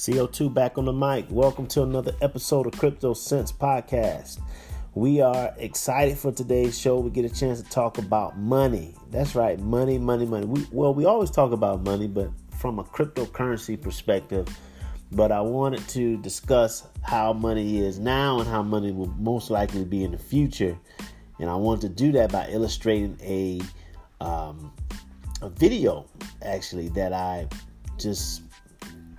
CO2 back on the mic. Welcome to another episode of Crypto Sense Podcast. We are excited for today's show. We get a chance to talk about money. That's right, money, money, money. We, well, we always talk about money, but from a cryptocurrency perspective. But I wanted to discuss how money is now and how money will most likely be in the future. And I wanted to do that by illustrating a um, a video actually that I just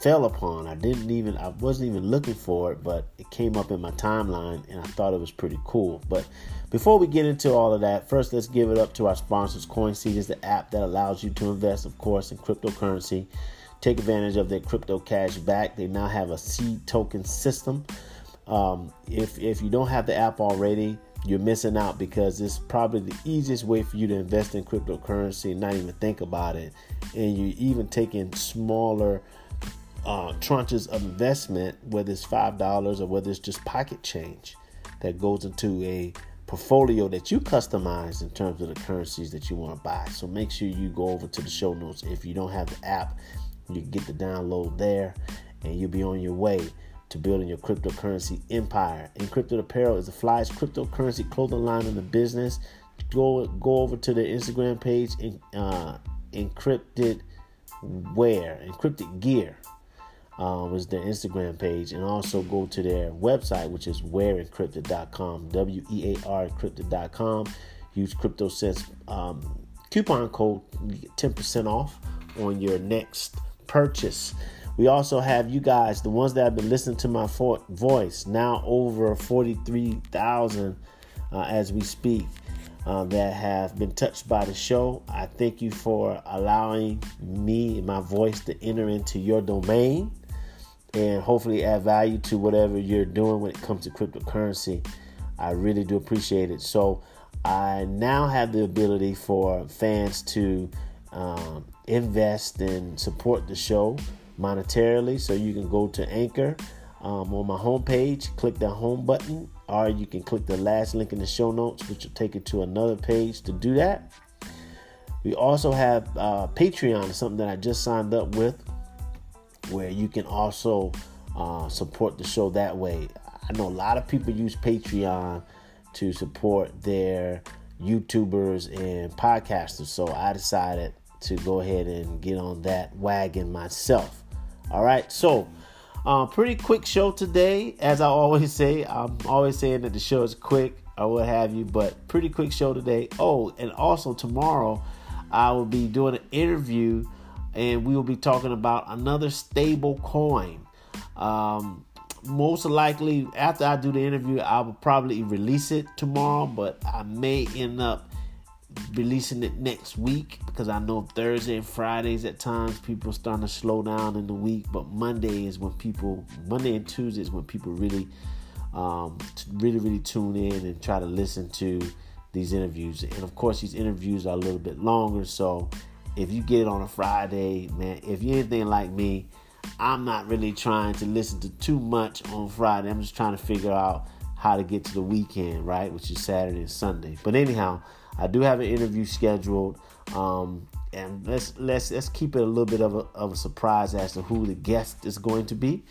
fell upon. I didn't even I wasn't even looking for it, but it came up in my timeline and I thought it was pretty cool. But before we get into all of that, first let's give it up to our sponsors. CoinSeed is the app that allows you to invest, of course, in cryptocurrency. Take advantage of their crypto cash back. They now have a seed token system. Um, if if you don't have the app already, you're missing out because it's probably the easiest way for you to invest in cryptocurrency and not even think about it. And you're even taking smaller uh, tranches of investment, whether it's five dollars or whether it's just pocket change, that goes into a portfolio that you customize in terms of the currencies that you want to buy. So make sure you go over to the show notes. If you don't have the app, you get the download there, and you'll be on your way to building your cryptocurrency empire. Encrypted Apparel is the flyest cryptocurrency clothing line in the business. Go go over to their Instagram page, uh, Encrypted Wear, Encrypted Gear uh, was their Instagram page, and also go to their website, which is wearencrypted.com, W E A R encrypted.com. Use CryptoSense um, coupon code, 10% off on your next purchase. We also have you guys, the ones that have been listening to my voice, now over 43,000 uh, as we speak, uh, that have been touched by the show. I thank you for allowing me and my voice to enter into your domain and hopefully add value to whatever you're doing when it comes to cryptocurrency. I really do appreciate it. So I now have the ability for fans to um, invest and support the show monetarily. So you can go to Anchor um, on my homepage, click the home button, or you can click the last link in the show notes, which will take you to another page to do that. We also have uh, Patreon, something that I just signed up with where you can also uh, support the show that way. I know a lot of people use Patreon to support their YouTubers and podcasters, so I decided to go ahead and get on that wagon myself. All right, so uh, pretty quick show today. As I always say, I'm always saying that the show is quick or what have you, but pretty quick show today. Oh, and also tomorrow I will be doing an interview and we will be talking about another stable coin. Um, most likely, after I do the interview, I will probably release it tomorrow, but I may end up releasing it next week because I know Thursday and Fridays at times people starting to slow down in the week, but Monday is when people Monday and Tuesday is when people really, um, really really tune in and try to listen to these interviews. And of course, these interviews are a little bit longer, so if you get it on a Friday, man, if you're anything like me, I'm not really trying to listen to too much on Friday. I'm just trying to figure out how to get to the weekend, right? Which is Saturday and Sunday. But anyhow, I do have an interview scheduled. Um, and let's let's let's keep it a little bit of a, of a surprise as to who the guest is going to be.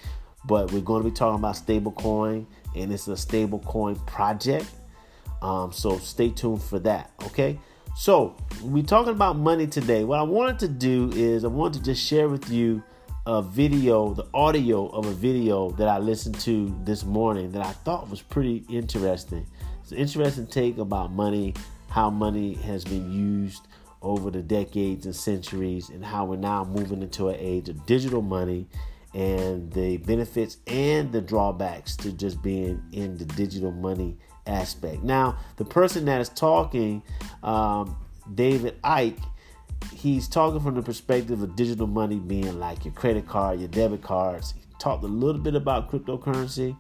But we're going to be talking about stablecoin, and it's a stablecoin project. Um, so stay tuned for that. Okay. So, we're talking about money today. What I wanted to do is I wanted to just share with you a video, the audio of a video that I listened to this morning that I thought was pretty interesting. It's an interesting take about money, how money has been used over the decades and centuries, and how we're now moving into an age of digital money and the benefits and the drawbacks to just being in the digital money aspect. Now, the person that is talking, um, David Icke, he's talking from the perspective of digital money being like your credit card, your debit cards. He talked a little bit about cryptocurrency,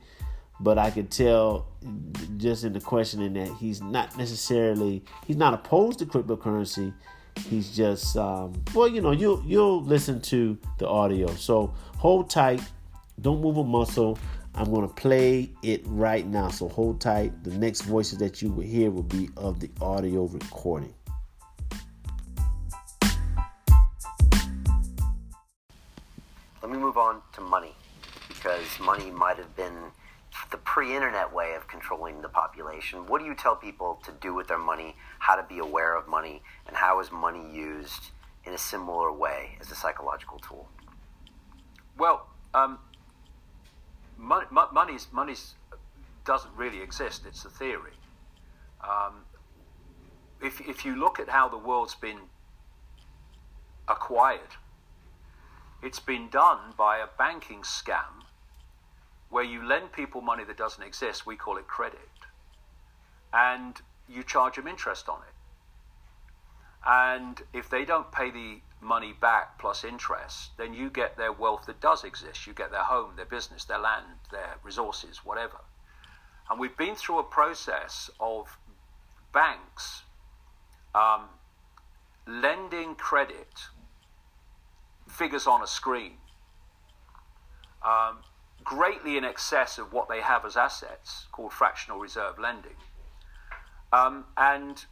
but I could tell just in the questioning that he's not necessarily he's not opposed to cryptocurrency. He's just um, well, you know, you'll you'll listen to the audio. So hold tight, don't move a muscle. I'm going to play it right now. So hold tight. The next voices that you will hear will be of the audio recording. Let me move on to money. because money might have been the pre-internet way of controlling the population. What do you tell people to do with their money? How to be aware of money, and how is money used in a similar way as a psychological tool? Well, um, money, money's, money's doesn't really exist. It's a theory. Um, if, if you look at how the world's been acquired, it's been done by a banking scam where you lend people money that doesn't exist. We call it credit. And you charge them interest on it. And if they don't pay the money back plus interest, then you get their wealth that does exist. You get their home, their business, their land, their resources, whatever. And we've been through a process of banks um, lending credit, figures on a screen, um, greatly in excess of what they have as assets, called fractional reserve lending. Um, and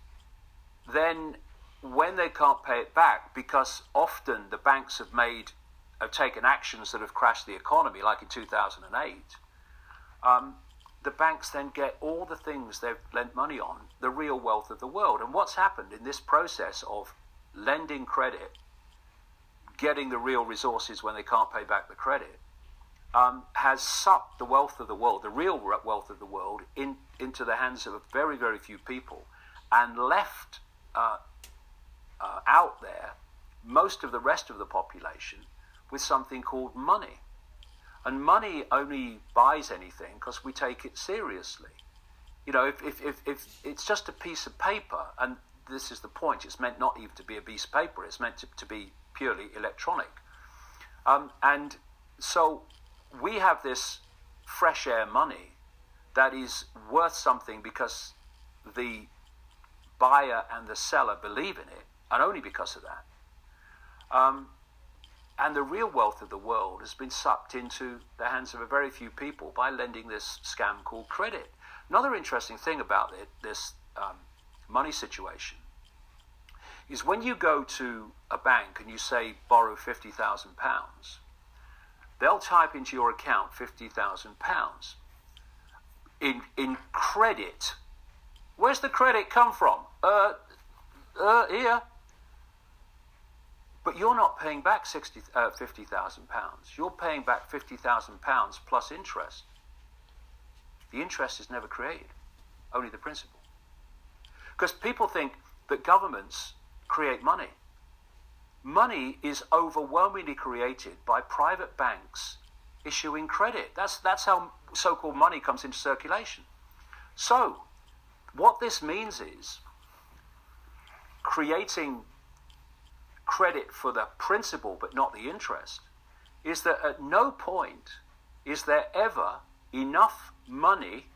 then when they can't pay it back, because often the banks have made have taken actions that have crashed the economy, like in 2008, um, the banks then get all the things they've lent money on, the real wealth of the world. And what's happened in this process of lending credit, getting the real resources when they can't pay back the credit, um, has sucked the wealth of the world, the real wealth of the world, in, into the hands of very, very few people and left uh, uh, out there most of the rest of the population with something called money. And money only buys anything because we take it seriously. You know, if, if, if, if, it's just a piece of paper, and this is the point, it's meant not even to be a piece of paper, it's meant to, to be purely electronic. Um, and so we have this fresh air money that is worth something because the buyer and the seller believe in it, and only because of that. Um, and the real wealth of the world has been sucked into the hands of a very few people by lending this scam called credit. Another interesting thing about it, this um, money situation is when you go to a bank and you say borrow £50,000, they'll type into your account £50,000 in, in credit. Where's the credit come from? Uh, uh, here. But you're not paying back 60, uh, £50,000. You're paying back £50,000 plus interest. The interest is never created, only the principal. Because people think that governments create money. Money is overwhelmingly created by private banks issuing credit. That's, that's how so called money comes into circulation. So, what this means is creating credit for the principal but not the interest is that at no point is there ever enough money,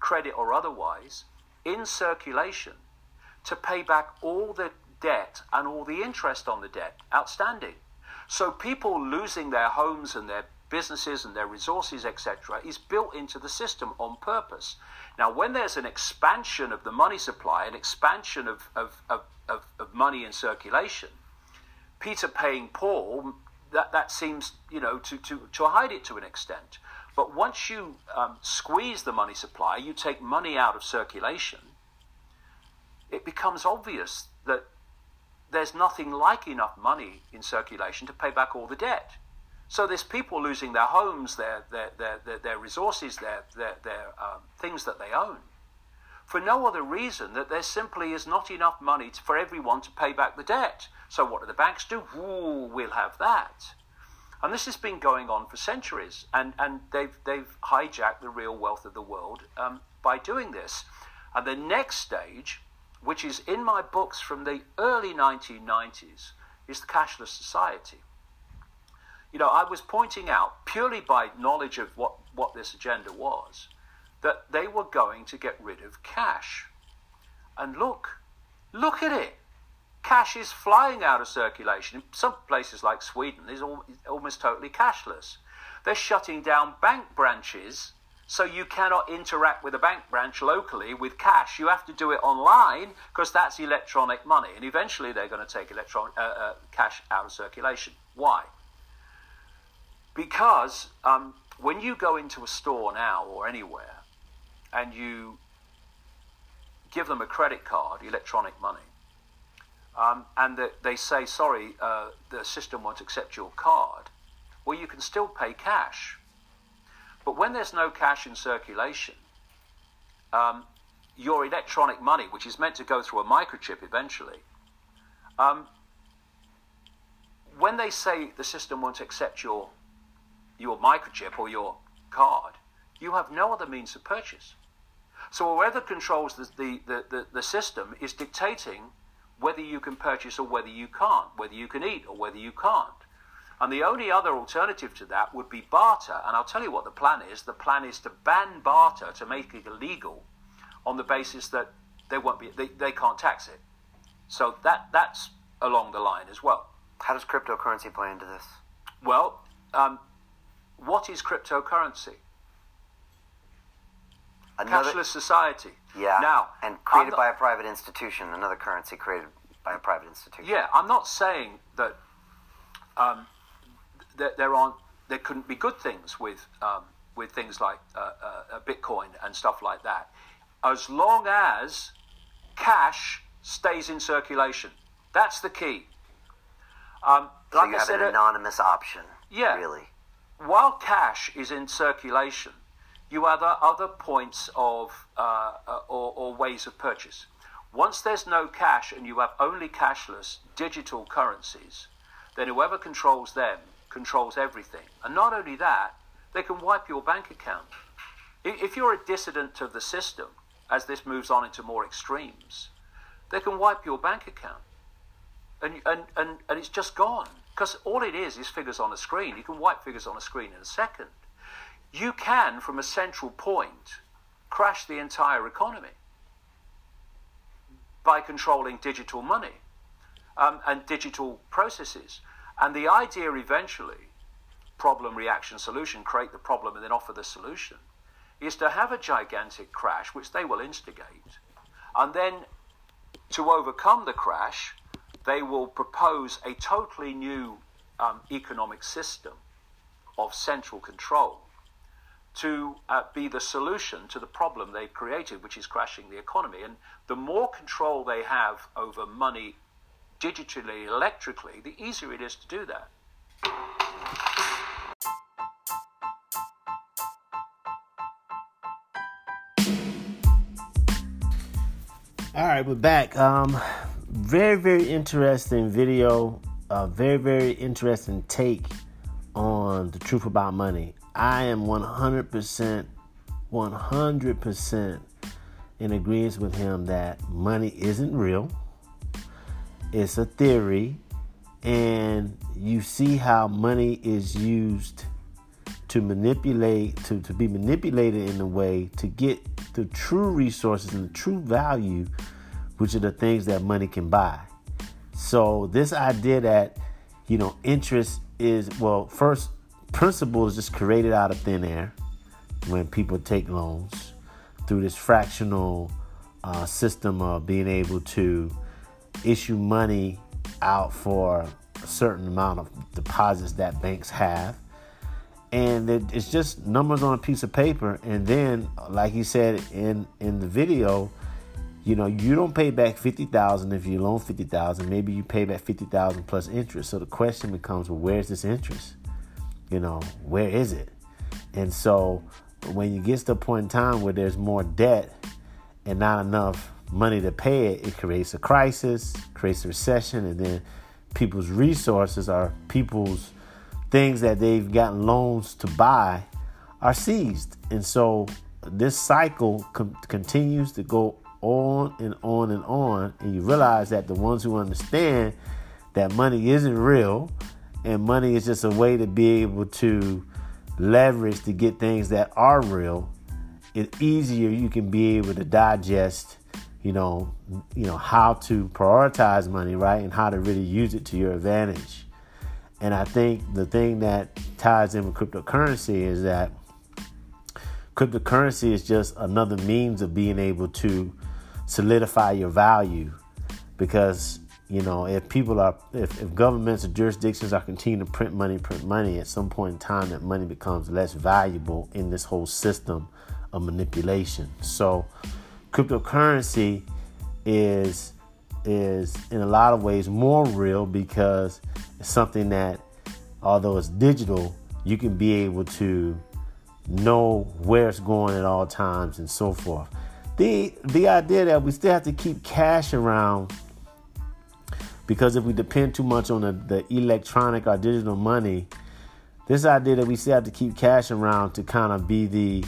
credit or otherwise, in circulation to pay back all the debt and all the interest on the debt outstanding. So people losing their homes and their businesses and their resources, etc., is built into the system on purpose. Now, when there's an expansion of the money supply, an expansion of, of, of, of, of money in circulation, Peter paying Paul, that, that seems, you know, to, to, to hide it to an extent. But once you um, squeeze the money supply, you take money out of circulation, it becomes obvious that there's nothing like enough money in circulation to pay back all the debt. So there's people losing their homes, their, their, their, their, resources, their, their, their um, things that they own, for no other reason that there simply is not enough money for everyone to pay back the debt. So what do the banks do? Ooh, we'll have that. And this has been going on for centuries, and, and they've, they've hijacked the real wealth of the world um, by doing this. And the next stage, which is in my books from the early 1990s, is the cashless society. You know, I was pointing out, purely by knowledge of what, what this agenda was, that they were going to get rid of cash. And look, look at it cash is flying out of circulation. In some places like Sweden, is almost totally cashless. They're shutting down bank branches, so you cannot interact with a bank branch locally with cash. You have to do it online because that's electronic money, and eventually they're going to take electronic uh, uh, cash out of circulation. Why? Because um, When you go into a store now or anywhere and you give them a credit card, electronic money, um, and the, they say, sorry, uh, the system won't accept your card, well, you can still pay cash. But when there's no cash in circulation, um, your electronic money, which is meant to go through a microchip eventually, um, when they say the system won't accept your your microchip or your card, you have no other means of purchase. So whoever controls the, the, the, the, the system is dictating whether you can purchase or whether you can't, whether you can eat or whether you can't. And the only other alternative to that would be barter. And I'll tell you what the plan is. The plan is to ban barter to make it illegal on the basis that they won't be they, they can't tax it. So that that's along the line as well. How does cryptocurrency play into this? Well, um, what is cryptocurrency? Another, Cashless society. yeah. Now, and created by a private institution, another currency created by a private institution. Yeah, I'm not saying that um, that there aren't there couldn't be good things with um, with things like uh, uh, Bitcoin and stuff like that, as long as cash stays in circulation. That's the key. Um, So like you I have said, an uh, anonymous option. Yeah. Really. while cash is in circulation, you o- other points of uh, uh, or, or ways of purchase. Once there's no cash and you have only cashless digital currencies, then whoever controls them controls everything. And not only that, they can wipe your bank account. If you're a dissident of the system, as this moves on into more extremes, they can wipe your bank account and and and, and it's just gone because all it is is figures on a screen. You can wipe figures on a screen in a second. You can, from a central point, crash the entire economy by controlling digital money um, and digital processes. And the idea eventually, problem, reaction, solution, create the problem and then offer the solution, is to have a gigantic crash, which they will instigate, and then to overcome the crash, they will propose a totally new um, economic system of central control to uh, be the solution to the problem they've created, which is crashing the economy. And the more control they have over money digitally, electrically, the easier it is to do that. All right, we're back. Um, very, very interesting video. A very, very interesting take on the truth about money. I am 100%, 100% in agreement with him that money isn't real. It's a theory, and you see how money is used to manipulate to, to be manipulated in a way to get the true resources and the true value which are the things that money can buy so this idea that you know interest is well first principle is just created out of thin air when people take loans through this fractional uh, system of being able to issue money out for a certain amount of deposits that banks have. And it's just numbers on a piece of paper. And then like he said in in the video you know you don't pay back 50000 if you loan 50000 maybe you pay back 50000 plus interest. So the question becomes well where's this interest? You know where is it? And so when you get to a point in time where there's more debt and not enough money to pay it it creates a crisis creates a recession and then people's resources are people's things that they've gotten loans to buy are seized. And so this cycle com- continues to go on and on and on. And you realize that the ones who understand that money isn't real and money is just a way to be able to leverage to get things that are real, it's easier you can be able to digest you know you know how to prioritize money right and how to really use it to your advantage and I think the thing that ties in with cryptocurrency is that cryptocurrency is just another means of being able to solidify your value because you know, if people are, if, if governments or jurisdictions are continuing to print money, print money, at some point in time, that money becomes less valuable in this whole system of manipulation. So, cryptocurrency is is in a lot of ways more real because it's something that, although it's digital, you can be able to know where it's going at all times and so forth. The the idea that we still have to keep cash around because if we depend too much on the, the electronic or digital money, this idea that we still have to keep cash around to kind of be the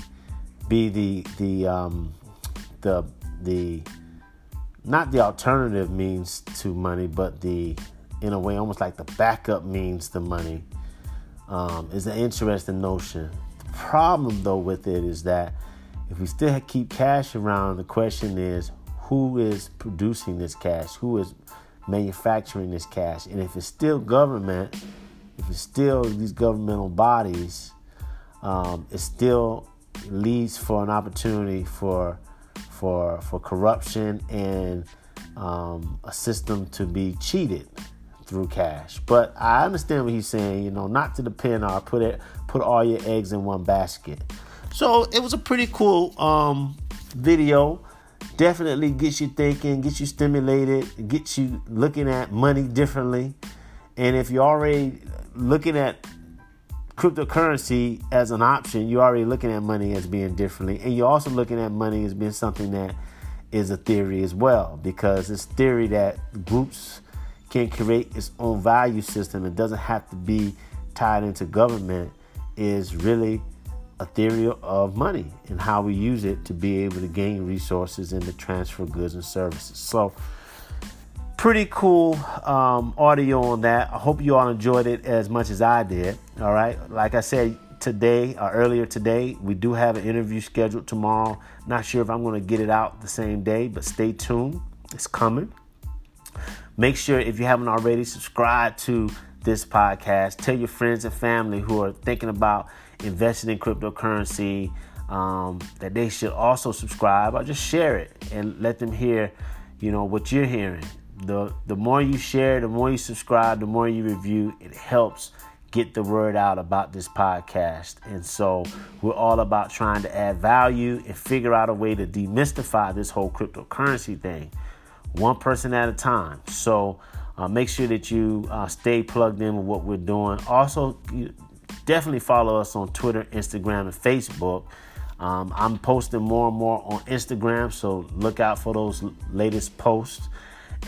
be the the um, the the not the alternative means to money, but the in a way almost like the backup means to money um, is an interesting notion. The problem though with it is that if we still keep cash around, the question is who is producing this cash? Who is manufacturing this cash. And if it's still government, if it's still these governmental bodies, um, it still leads for an opportunity for for for corruption and um, a system to be cheated through cash. But I understand what he's saying. You know, not to depend or put it put all your eggs in one basket. So it was a pretty cool um, video definitely gets you thinking, gets you stimulated, gets you looking at money differently. And if you're already looking at cryptocurrency as an option, you're already looking at money as being differently. And you're also looking at money as being something that is a theory as well, because it's theory that groups can create its own value system. It doesn't have to be tied into government, is really a theory of money and how we use it to be able to gain resources and to transfer goods and services. So, pretty cool um, audio on that. I hope you all enjoyed it as much as I did. All right, like I said today or earlier today, we do have an interview scheduled tomorrow. Not sure if I'm going to get it out the same day, but stay tuned. It's coming. Make sure if you haven't already, subscribe to this podcast. Tell your friends and family who are thinking about invested in cryptocurrency, um, that they should also subscribe or just share it and let them hear, you know, what you're hearing. The the more you share, the more you subscribe, the more you review, it helps get the word out about this podcast. And so we're all about trying to add value and figure out a way to demystify this whole cryptocurrency thing, one person at a time. So uh, make sure that you uh, stay plugged in with what we're doing. Also, definitely follow us on Twitter, Instagram, and Facebook. Um, I'm posting more and more on Instagram, so look out for those latest posts.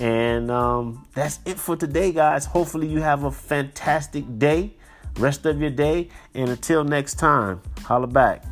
And um, that's it for today, guys. Hopefully, you have a fantastic day, rest of your day, and until next time, holla back.